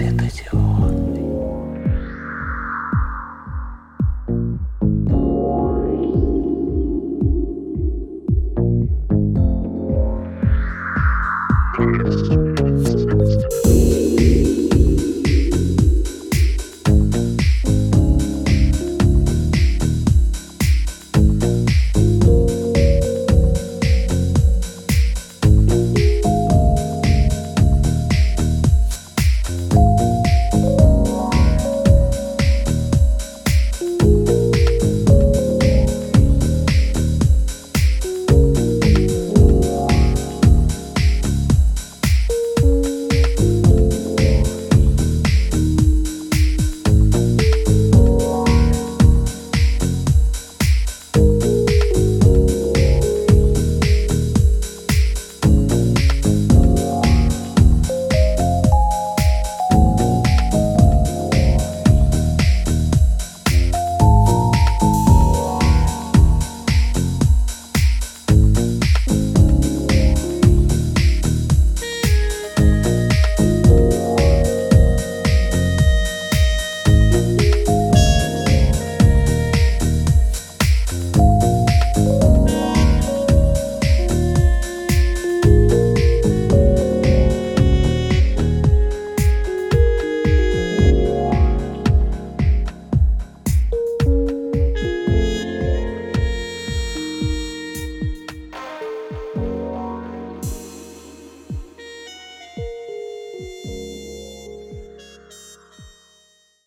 светодиодный. Thank